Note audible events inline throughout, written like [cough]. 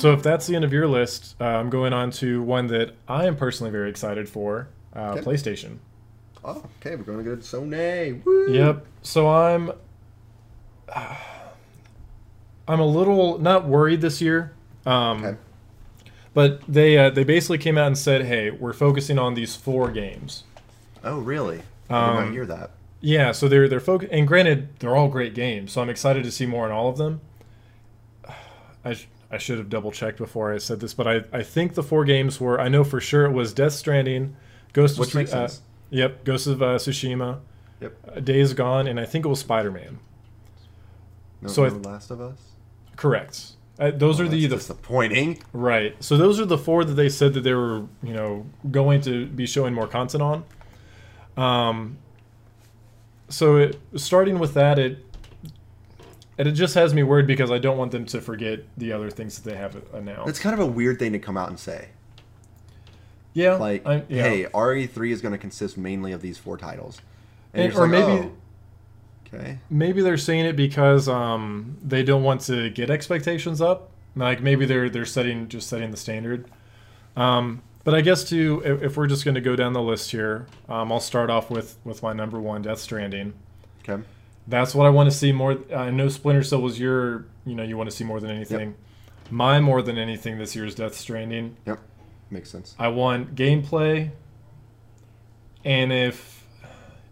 So if that's the end of your list, uh, I'm going on to one that I am personally very excited for, uh, Okay. PlayStation. Oh, okay, we're going to go to Sony. Woo! Yep. So I'm I'm a little not worried this year. Um, Okay. But they uh, they basically came out and said, "Hey, we're focusing on these four games." Oh, really? I did Um, not hear that. Yeah, so they're they're focus and granted they're all great games, so I'm excited to see more on all of them. I sh- I should have double checked before I said this, but I I think the four games were I know for sure it was Death Stranding, Ghost Which of makes uh, sense. Yep, Ghost of uh, Tsushima, Yep. uh, Days Gone, and I think it was Spider Man. No, so no th- Last of Us? Correct. Uh, those Oh, are the, the disappointing. right. So those are the four that they said that they were you know going to be showing more content on. Um. So it, starting with that, it and it just has me worried because I don't want them to forget the other things that they have announced. It's kind of a weird thing to come out and say. yeah, Like, I'm- yeah. hey, RE3 is going to consist mainly of these four titles. And, And- or like, maybe- oh, okay. maybe they're saying it because um, they don't want to get expectations up. Like maybe they're they're setting just setting the standard. Um, but I guess if, if we're just going to go down the list here, um, I'll start off with with my number one, Death Stranding. Okay. That's what I want to see more. Uh, I know Splinter Cell was your, you know, you want to see more than anything. My more than anything this year is Death Stranding. Yep. Makes sense. I want gameplay, and if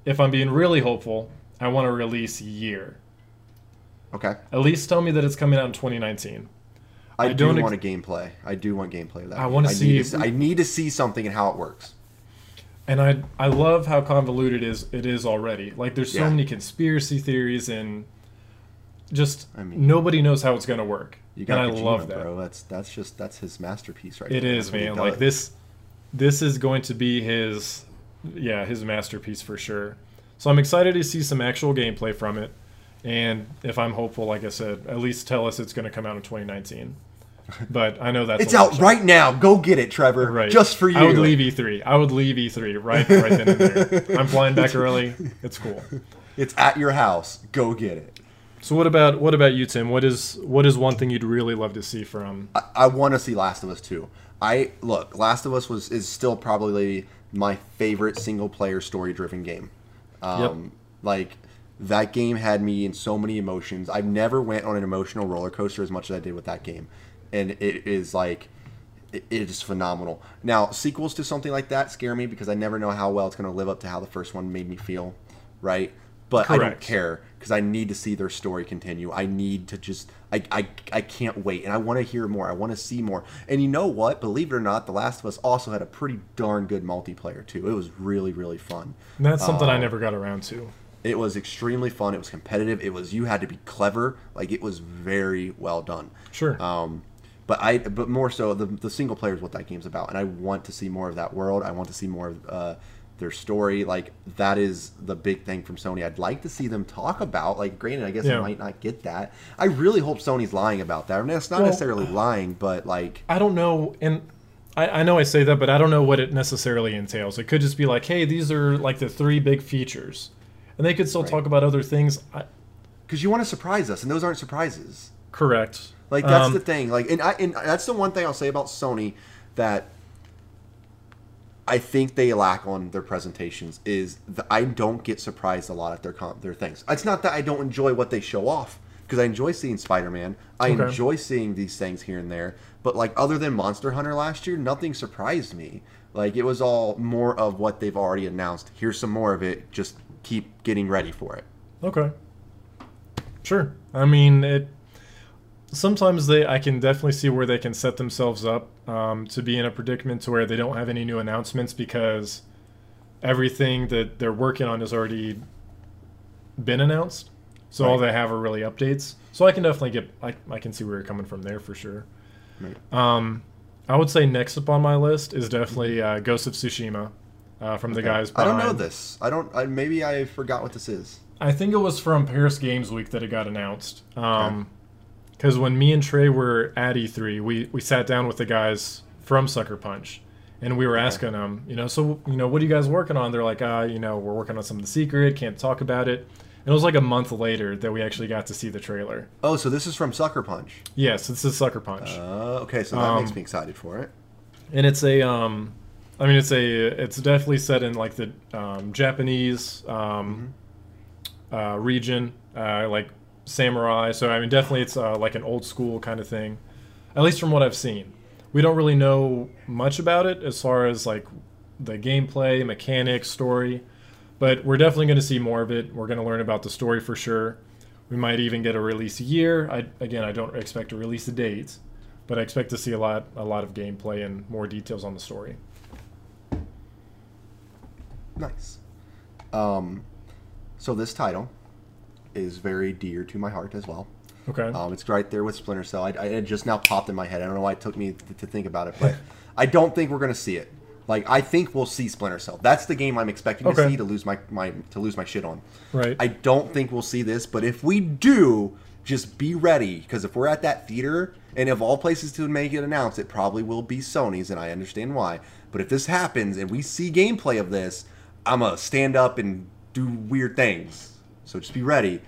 if I'm being really hopeful, I want a release year. Okay. At least tell me that it's coming out in 2019. I, I do don't ex- want a gameplay. I do want gameplay that. I see- to s- I need to see something and how it works. And I I love how convoluted is it is already. Like there's so Yeah. many conspiracy theories and just I mean- nobody knows how it's going to work. You got and I love that. bro. That's that's just that's his masterpiece right It there. is, That's man. Like this this is going to be his yeah, his masterpiece for sure. So I'm excited to see some actual gameplay from it. And if I'm hopeful, like I said, at least tell us it's going to come out in 2019. But I know that's It's out shot. right now. Go get it, Trevor. Right. Just for you. I would leave E3. I would leave E3 right, right then and there. I'm flying back early. It's cool. It's at your house. Go get it. So what about what about you, Tim? What is what is one thing you'd really love to see from? I, I want to see Last of Us 2. I look, Last of Us was is still probably my favorite single player story driven game. Um, Like that game had me in so many emotions. I've never went on an emotional roller coaster as much as I did with that game, and it is like it is phenomenal. Now sequels to something like that scare me because I never know how well it's going to live up to how the first one made me feel, right? But I don't care because I need to see their story continue. I need to just I I, I can't wait and I want to hear more. I want to see more. And you know what? Believe it or not, The Last of Us also had a pretty darn good multiplayer too. It was really really fun. And that's something I Um, never got around to. It was extremely fun. It was competitive. It was you had to be clever. Like it was very well done. Sure. Um, but I, but more so, the the single player is what that game's about, and I want to see more of that world. I want to see more of uh, their story. Like that is the big thing from Sony. I'd like to see them talk about. Like, granted, I guess Yeah. I might not get that. I really hope Sony's lying about that. I mean, it's not Well- necessarily [sighs] lying, but like, I don't know, and I, I know I say that, but I don't know what it necessarily entails. It could just be like, hey, these are like the three big features, and they could still Right. talk about other things. I, because you want to surprise us, and those aren't surprises. correct. Like that's Um, the thing. Like, and I and that's the one thing I'll say about Sony that I think they lack on their presentations is that I don't get surprised a lot at their com- their things. It's not that I don't enjoy what they show off because I enjoy seeing Spider Man. I Okay. enjoy seeing these things here and there. But like other than Monster Hunter last year, nothing surprised me. Like it was all more of what they've already announced. Here's some more of it. Just keep getting ready for it. Okay. Sure. I mean, it. Sometimes they, I can definitely see where they can set themselves up um, to be in a predicament to where they don't have any new announcements because everything that they're working on has already been announced. So all they have are really updates. So I can definitely get, I, I can see where you're coming from there for sure. Right. Um, I would say next up on my list is definitely uh, Ghost of Tsushima uh, from the guys. I don't know this. I don't. I, maybe I forgot what this is. I think it was from Paris Games Week that it got announced. Um, because when me and Trey were at E3, we we sat down with the guys from Sucker Punch, and we were asking them, you know, so you know, what are you guys working on? They're like, uh, you know, we're working on something secret, can't talk about it. And it was like a month later that we actually got to see the trailer. Oh, so this is from Sucker Punch. Yes, it's a Sucker Punch, Uh, okay, so that Um, makes me excited for it. and it's a um, I mean it's a it's definitely set in like the um, Japanese um, uh, region, uh, like samurai. So I mean definitely it's uh, like an old school kind of thing, at least from what I've seen. We don't really know much about it as far as like the gameplay, mechanics, story, but we're definitely going to see more of it. We're going to learn about the story for sure. We might even get a release year. I, again, I don't expect to release the date, but I expect to see a lot, a lot of gameplay and more details on the story. Nice. Um, so this title is very dear to my heart as well. Okay. Um, it's right there with Splinter Cell. I, I, it just now popped in my head. I don't know why it took me to, to think about it, but [laughs] I don't think we're gonna see it. Like I think we'll see Splinter Cell. That's the game I'm expecting to see to lose my, my to lose my shit on. right. I don't think we'll see this, but if we do, just be ready because if we're at that theater and of all places to make it announced, it probably will be Sony's, and I understand why. But if this happens and we see gameplay of this, I'm gonna stand up and do weird things. So just be ready.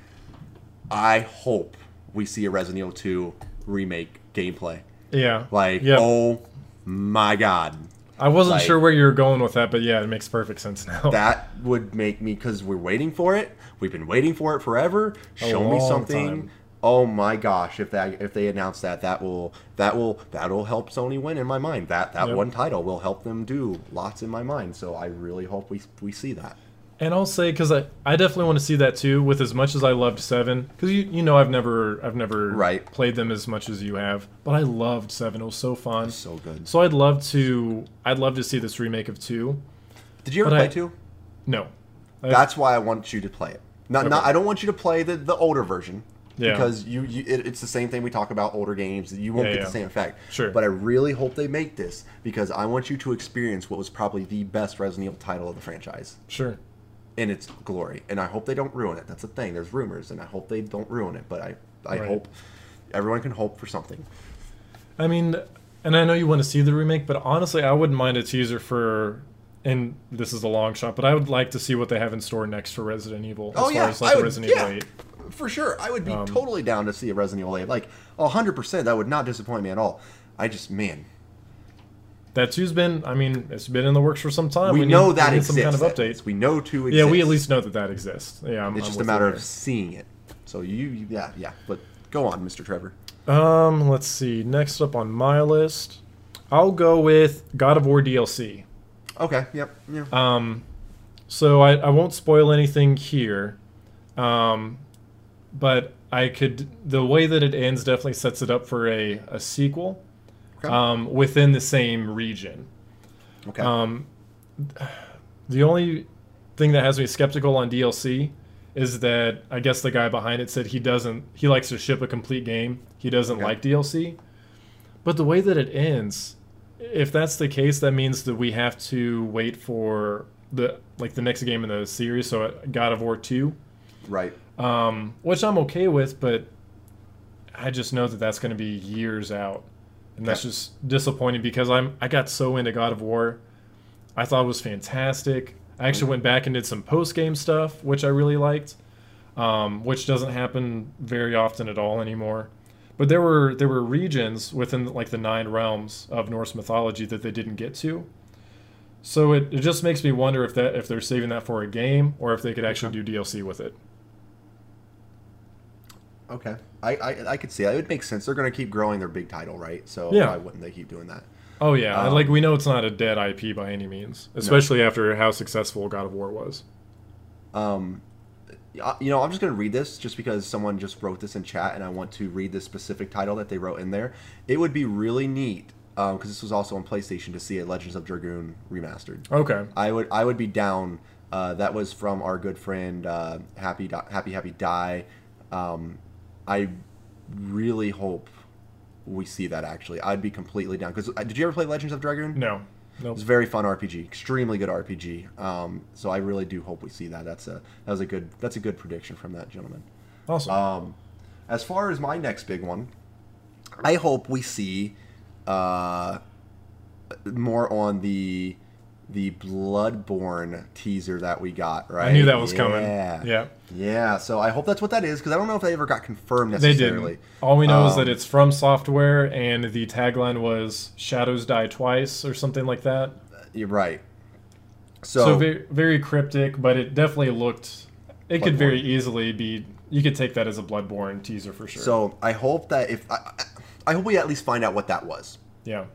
I hope we see a Resident Evil 2 remake gameplay. yeah. Like, Yep. oh my god. I wasn't like- sure where you were going with that, but yeah, it makes perfect sense now. [laughs] that would make me because we're waiting for it. We've been waiting for it forever. Show me something. time. Oh my gosh! If that if they announce that, that will that will that'll help Sony win in my mind. That that Yep. one title will help them do lots in my mind. So I really hope we we see that. And I'll say because I, I definitely want to see that too. With as much as I loved Seven, because you you know I've never I've never Right. played them as much as you have, but I loved Seven. It was so fun. So good. So I'd love to I'd love to see this remake of two. Did you ever But play I- two? No, I- That's why I want you to play it. Not, not I don't want you to play the, the older version. Yeah. Because you, you it, it's the same thing we talk about older games. You won't Yeah, get yeah. the same effect. Sure. But I really hope they make this because I want you to experience what was probably the best Resident Evil title of the franchise sure. In its glory. And I hope they don't ruin it. That's the thing. There's rumors, and I hope they don't ruin it. But I I Right. hope everyone can hope for something. I mean, and I know you want to see the remake, but honestly, I wouldn't mind a teaser for. And this is a long shot, but I would like to see what they have in store next for Resident Evil. As Oh, far yeah, as I like would- Resident Evil 8. For sure, I would be Um, totally down to see a Resident Evil 8. Like hundred percent, that would not disappoint me at all. I just man, That two's been, I mean, it's been in the works for some time. we, need- know that need exists. some kind of at update. We know two Yeah, we at least know that that exists. Yeah, I'm, It's I'm just a matter of seeing it. So you, you, yeah, yeah. But go on, Mr. Trevor. Um, let's see. Next up on my list, I'll go with God of War DLC. Okay. Yep. Yeah. Um, so I, I won't spoil anything here, um, but I could. The way that it ends definitely sets it up for a, a sequel Okay. um, within the same region. okay. Um, the only thing that has me skeptical on DLC is that I guess the guy behind it said he doesn't. He likes to ship a complete game. He doesn't Okay. like DLC. But the way that it ends, if that's the case, that means that we have to wait for the like the next game in the series. So uh, God of War two, right. um, which I'm okay with, but I just know that that's going to be years out, and that's just disappointing because I'm I got so into God of War. I thought it was fantastic. I actually went back and did some post game stuff, which I really liked, um, which doesn't happen very often at all anymore. But there were there were regions within like the nine realms of Norse mythology that they didn't get to. So it, it just makes me wonder if that if they're saving that for a game or if they could actually do DLC with it. Okay. I, I, I could see that. It would make sense. They're going to keep growing their big title, right? So Yeah. why wouldn't they keep doing that? Oh yeah, Um, like we know it's not a dead IP by any means, especially after how successful God of War was. Um, y- you know, I'm just going to read this just because someone just wrote this in chat, and I want to read the specific title that they wrote in there. It would be really neat because this was also on PlayStation to see a Legends of Dragoon remastered. Okay. I would I would be down. Uh, that was from our good friend uh, Happy Di- Happy Happy Die. Um, I really hope we see that. Actually, I'd be completely down. Because did you ever play Legends of Dragoon? No. Nope. It's a very fun RPG, extremely good RPG. Um, so I really do hope we see that. That's a that was a good that's a good prediction from that gentleman. Awesome. Um, as far as my next big one, I hope we see uh, more on the the Bloodborne teaser that we got. Right? I knew that was coming. Yeah. Yeah. Yeah. So I hope that's what that is because I don't know if they ever got confirmed necessarily. They didn't. All we know is Um, that it's FromSoftware, and the tagline was "Shadows die twice" or something like that. You're right. So, So, very, very cryptic, but it definitely looked. It could very easily be. You could take that as a Bloodborne teaser for sure. so I hope that if I, I hope we at least find out what that was. yeah,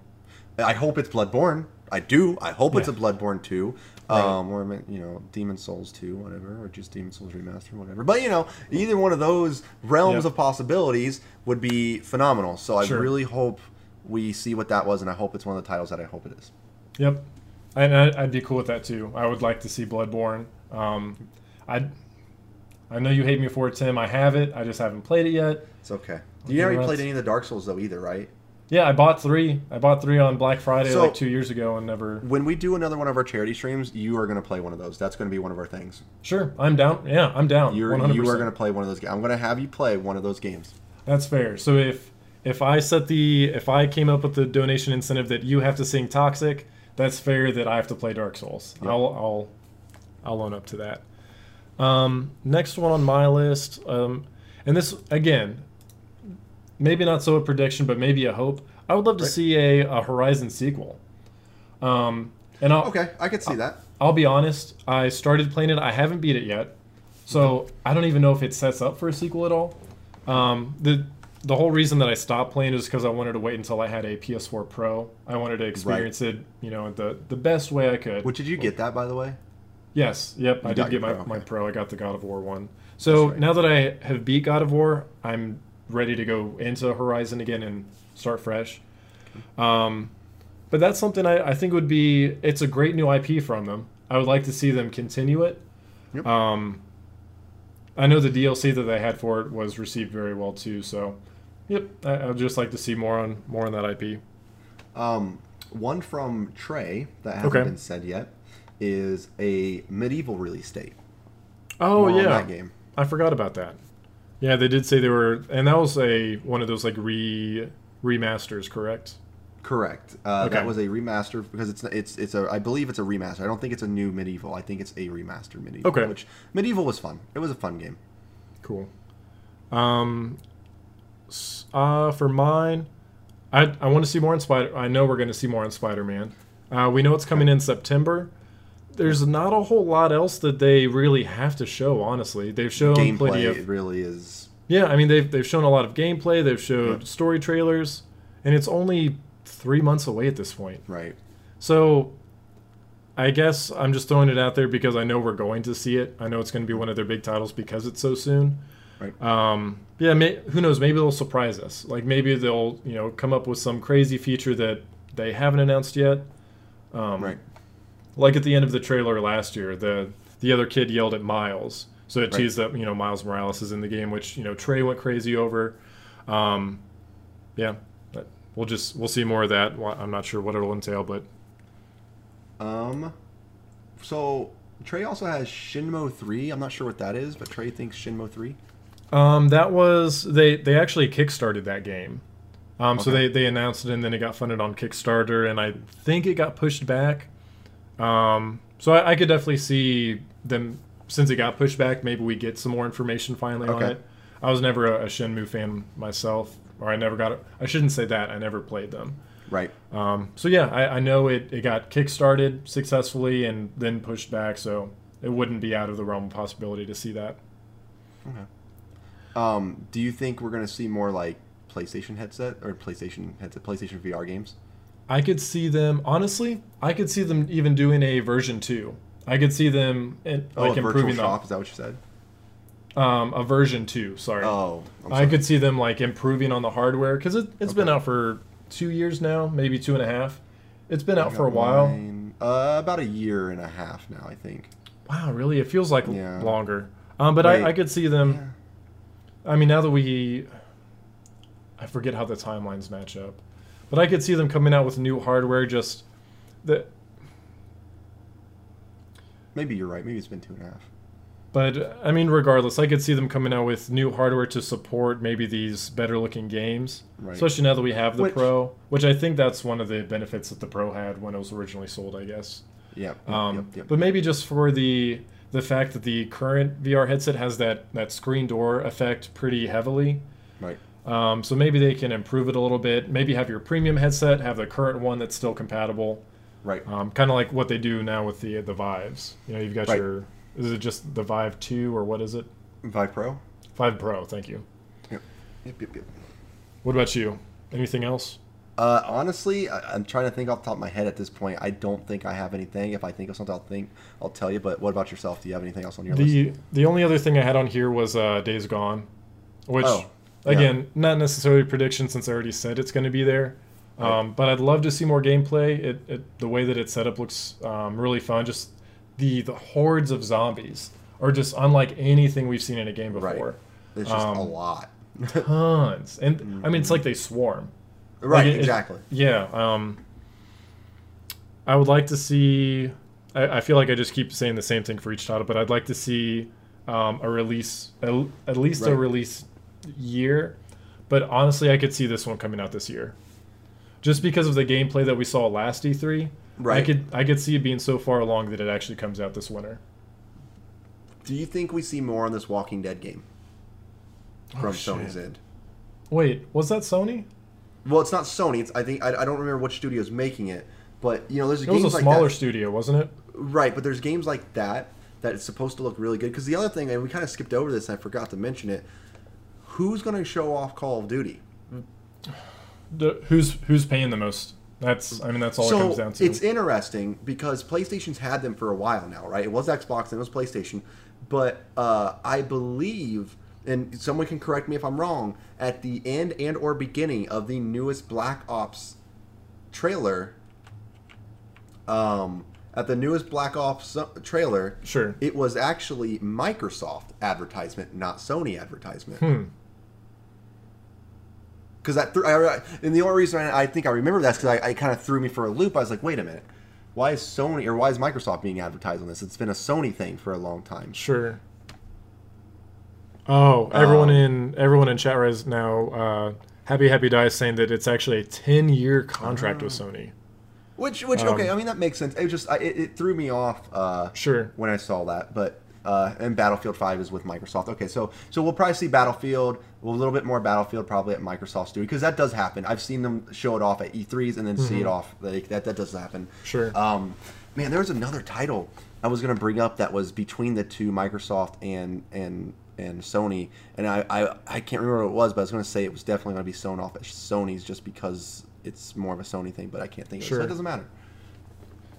I hope it's Bloodborne. I do. I hope it's a Bloodborne 2. Right. Um, or you know, Demon's Souls 2, whatever, or just Demon's Souls Remastered, whatever. But you know, either one of those realms Yep. of possibilities would be phenomenal. So I Sure. really hope we see what that was, and I hope it's one of the titles that I hope it is. yep, and I, I'd be cool with that too. I would like to see Bloodborne. Um, I, I know you hate me for it, Tim. I have it. I just haven't played it yet. It's okay. You never played any of the Dark Souls though, either, right? Yeah, I bought three. I bought three on Black Friday So- like two years ago, and never. When we do another one of our charity streams, you are going to play one of those. That's going to be one of our things. Sure, I'm down. Yeah, I'm down. You're, 100%. you are going to play one of those games. I'm going to have you play one of those games. That's fair. So if if I set the if I came up with the donation incentive that you have to sing Toxic, that's fair that I have to play Dark Souls. Yep. I'll I'll I'll own up to that. Um, next one on my list, um, and this again, maybe not so a prediction, but maybe a hope. I would love to Right. see a, a Horizon sequel. Um, and I'll, Okay, I could see that. I'll be honest. I started playing it. I haven't beat it yet, so I don't even know if it sets up for a sequel at all. Um, the the whole reason that I stopped playing is because I wanted to wait until I had a PS4 Pro. I wanted to experience it, you know, the the best way I could. Which did you get that by the way? Yes. Yep. I did get my, Pro, my. Pro. I got the God of War one. So right. now that I have beat God of War, I'm ready to go into Horizon again and start fresh. Um, but that's something I, I think would be. It's a great new IP from them. I would like to see them continue it. Yep. Um, I know the DLC that they had for it was received very well too. So, yep, I, I'd just like to see more on more on that IP. Um, one from Trey that hasn't Okay. been said yet is a MediEvil release date. Oh More yeah, game. I forgot about that. Yeah, they did say they were, and that was a one of those like re remasters, correct? Correct. Uh, Okay. That was a remaster because it's it's it's a I believe it's a remaster. I don't think it's a new MediEvil. I think it's a remaster MediEvil. Okay. Which MediEvil was fun. It was a fun game. Cool. Um, uh, for mine, I I want to see more on Spider. I know we're going to see more on Spider Man. Uh, we know it's coming in September. There's not a whole lot else that they really have to show. Honestly, they've shown plenty Gameplay of really is. Yeah, I mean they've they've shown a lot of gameplay. They've showed Yeah. story trailers, and it's only three months away at this point. Right. So, I guess I'm just throwing it out there because I know we're going to see it. I know it's going to be one of their big titles because it's so soon. Right. Um, yeah, may, who knows? Maybe they'll surprise us. Like maybe they'll you know come up with some crazy feature that they haven't announced yet. Um, Right. Like at the end of the trailer last year, the the other kid yelled at Miles, so it Right. teased that you know Miles Morales is in the game, which you know Trey went crazy over. Um, yeah, but we'll just we'll see more of that. I'm not sure what it'll entail, but Um. So Trey also has Shenmue three. I'm not sure what that is, but Trey thinks Shenmue three. um, that was they they actually kickstarted that game. Um, So they they announced it and then it got funded on Kickstarter, and I think it got pushed back. Um, so I, I could definitely see them since it got pushed back. Maybe we get some more information finally on it. I was never a, a Shenmue fan myself, or I never got it. I shouldn't say that. I never played them. Right. Um, so yeah, I, I know it, it got kickstarted successfully and then pushed back, so it wouldn't be out of the realm of possibility to see that. Okay. Um. Do you think we're gonna see more like PlayStation headset or PlayStation headset, PlayStation VR games? I could see them honestly. I could see them even doing a version two. I could see them in, Oh, like a virtual improving shop. Is that what you said? um, a version two. Sorry, Oh. I'm I could see them like improving on the hardware because it, it's been out for two years now, maybe two and a half. It's been I out for a while. mine, Uh, about a year and a half now, I think. Wow, really? It feels like Yeah. longer. Um, but I, I could see them. Yeah. I mean, now that we, I forget how the timelines match up, but I could see them coming out with new hardware. Just that, Maybe you're right. Maybe it's been two and a half. but I mean, regardless, I could see them coming out with new hardware to support maybe these better looking games. Right. Especially now that we have the Which- Pro, which I think that's one of the benefits that the Pro had when it was originally sold. I guess. Yep, Um, yep, yep. But maybe just for the the fact that the current VR headset has that that screen door effect pretty heavily. Right. Um, so maybe they can improve it a little bit. Maybe have your premium headset have the current one that's still compatible. Right. Um, kind of like what they do now with the the Vives. You know, you've got Right. your is it just the Vive two or what is it? Vive Pro. Vive Pro. Thank you. Yep. Yep. Yep. Yep. What about you? Anything else? Uh, honestly, I, I'm trying to think off the top of my head at this point. I don't think I have anything. If I think of something, I'll think. I'll tell you. But what about yourself? Do you have anything else on your list? The the only other thing I had on here was uh, Days Gone, which Oh, yeah. again not necessarily a prediction since I already said it's going to be there. Right. Um, but I'd love to see more gameplay. It, it the way that it's set up looks um, really fun. Just the the hordes of zombies are just unlike anything we've seen in a game Right. before. It's just um, a lot. Tons, and I mean it's like they swarm. right. Like, it- exactly. Yeah. Um, I would like to see. I, I feel like I just keep saying the same thing for each title, but I'd like to see um, a release, at, at least a release year. But honestly, I could see this one coming out this year, just because of the gameplay that we saw last E3. Right. I could I could see it being so far along that it actually comes out this winter. Do you think we see more on this Walking Dead game oh, from Oh. Sony's end? Wait, was that Sony? Well, it's not Sony. It's I think I, I don't remember which studio is making it, but you know, there's It games was a like smaller that. studio, wasn't it? Right, but there's games like that that it's supposed to look really good. Because the other thing, and we kind of skipped over this, and I forgot to mention it. Who's going to show off Call of Duty? The, who's who's paying the most? That's I mean that's all it comes down to. it's interesting because PlayStation's had them for a while now, right? It was Xbox and it was PlayStation, but uh, I believe, and someone can correct me if I'm wrong, at the end and or beginning of the newest Black Ops trailer, um, at the newest Black Ops uh, trailer, sure. it was actually Microsoft advertisement, not Sony advertisement. Hmm. Because that, th- I, and the only reason I, I think I remember that is because I, I kind of threw me for a loop. I was like, wait a minute, why is Sony or why is Microsoft being advertised on this? It's been a Sony thing for a long time. Sure. Oh, everyone Um, in everyone in chat is now uh, happy happy die saying that it's actually a ten year contract with Ah. Sony. Which, which, Um, okay, I mean that makes sense. It just, I, it, it threw me off uh, Sure. when I saw that. But uh, and Battlefield Five is with Microsoft. Okay, so so we'll probably see Battlefield, well, a little bit more Battlefield probably at Microsoft Studio because that does happen. I've seen them show it off at E3s and then see it off. Like that, that does happen. Mm-hmm. Sure. Um, man, there was another title I was gonna bring up that was between the two, Microsoft and and and Sony, and I I, I can't remember what it was, but I was gonna say it was definitely gonna be shown off at Sony's just because it's more of a Sony thing, but I can't think of it, so Sure. it doesn't matter.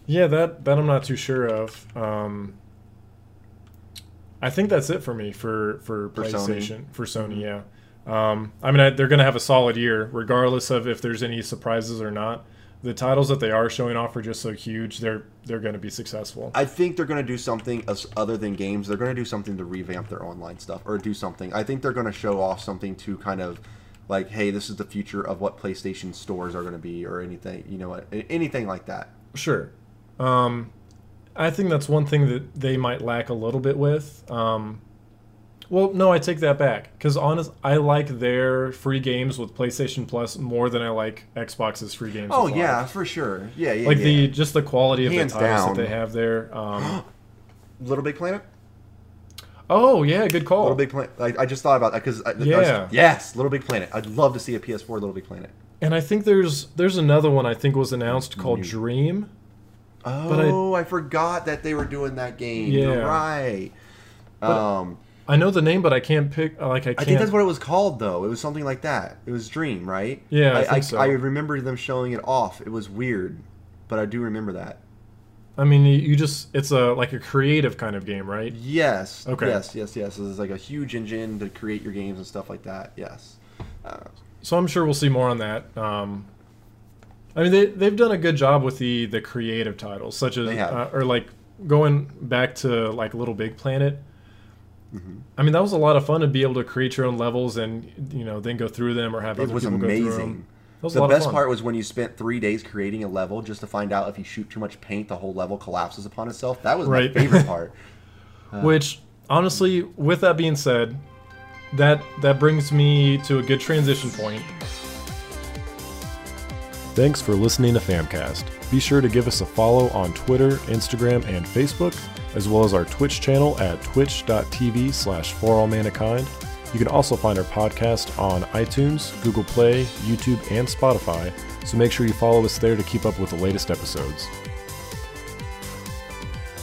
Yeah, that that I'm not too sure of. Um, I think that's it for me for for For Sony. Mm-hmm. PlayStation for Sony. Yeah. Um, I mean, I, they're going to have a solid year, regardless of if there's any surprises or not. The titles that they are showing off are just so huge; they're they're going to be successful. I think they're going to do something other than games. They're going to do something to revamp their online stuff or do something. I think they're going to show off something to kind of like, hey, this is the future of what PlayStation stores are going to be, or anything, you know, anything like that. Sure. Um, I think that's one thing that they might lack a little bit with. Um, well, no, I take that back because honest, I like their free games with PlayStation Plus more than I like Xbox's free games. Oh yeah, for sure. Yeah, yeah. like yeah. the just the quality of Hands the titles down. that they have there. Um, [gasps] Little Big Planet. oh yeah, good call. Little Big Planet. I, I just thought about that because Yeah. yes, Little Big Planet. I'd love to see a PS4 Little Big Planet. and I think there's there's another one I think was announced called New- Dream. Oh, I, forgot that they were doing that game. Yeah. You're right. um, I know the name, but I can't pick. Like I I can't. think that's what it was called, though. It was something like that. It was Dream, right? Yeah, I I, think so. I remember them showing it off. It was weird, but I do remember that. I mean, you, you just it's a like a creative kind of game, right? Yes. Okay. Yes. Yes. Yes. It's like a huge engine to create your games and stuff like that. Yes. Uh, So I'm sure we'll see more on that. Um, I mean, they they've done a good job with the the creative titles, such as uh, or like going back to like Little Big Planet. Mm-hmm. I mean, that was a lot of fun to be able to create your own levels and you know then go through them or have it other was people go through them. amazing. That was The best part was when you spent three days creating a level just to find out if you shoot too much paint, the whole level collapses upon itself. That was Right. my favorite [laughs] part. Which honestly, with that being said, that that brings me to a good transition point. Thanks for listening to Famcast. Be sure to give us a follow on Twitter, Instagram, and Facebook, as well as our Twitch channel at twitch.tv slash forallmankind. You can also find our podcast on iTunes, Google Play, YouTube, and Spotify, so make sure you follow us there to keep up with the latest episodes.